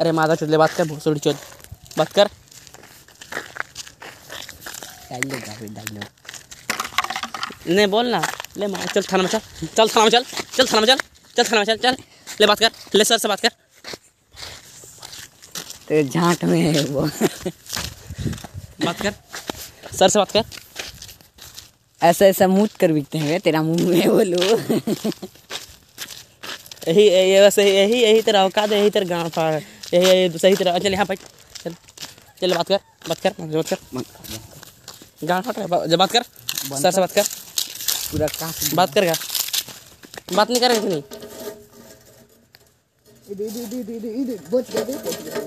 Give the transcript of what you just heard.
अरे माता चुदले बात कर भोसड़ी चोद बात कर। नहीं बोल ना। ले मार चल थाना में चल। चल थाना में चल। चल थाना में चल। चल थाना में चल। चल। ले बात कर। ले सर से बात कर। तो झांट में है वो। बात कर। सर से बात कर। ऐसा ऐसा मूत कर बिकते हैं तेरा मुँह में बोलो यही वैसे यही यही तेरा औकात है यही तेरा गाँव यही सही तरह चल यहाँ पर चल चल बात कर बात कर बात कर गाँव फट रहा है जब बात कर सर से बात कर पूरा काट बात करेगा बात नहीं करेगा नहीं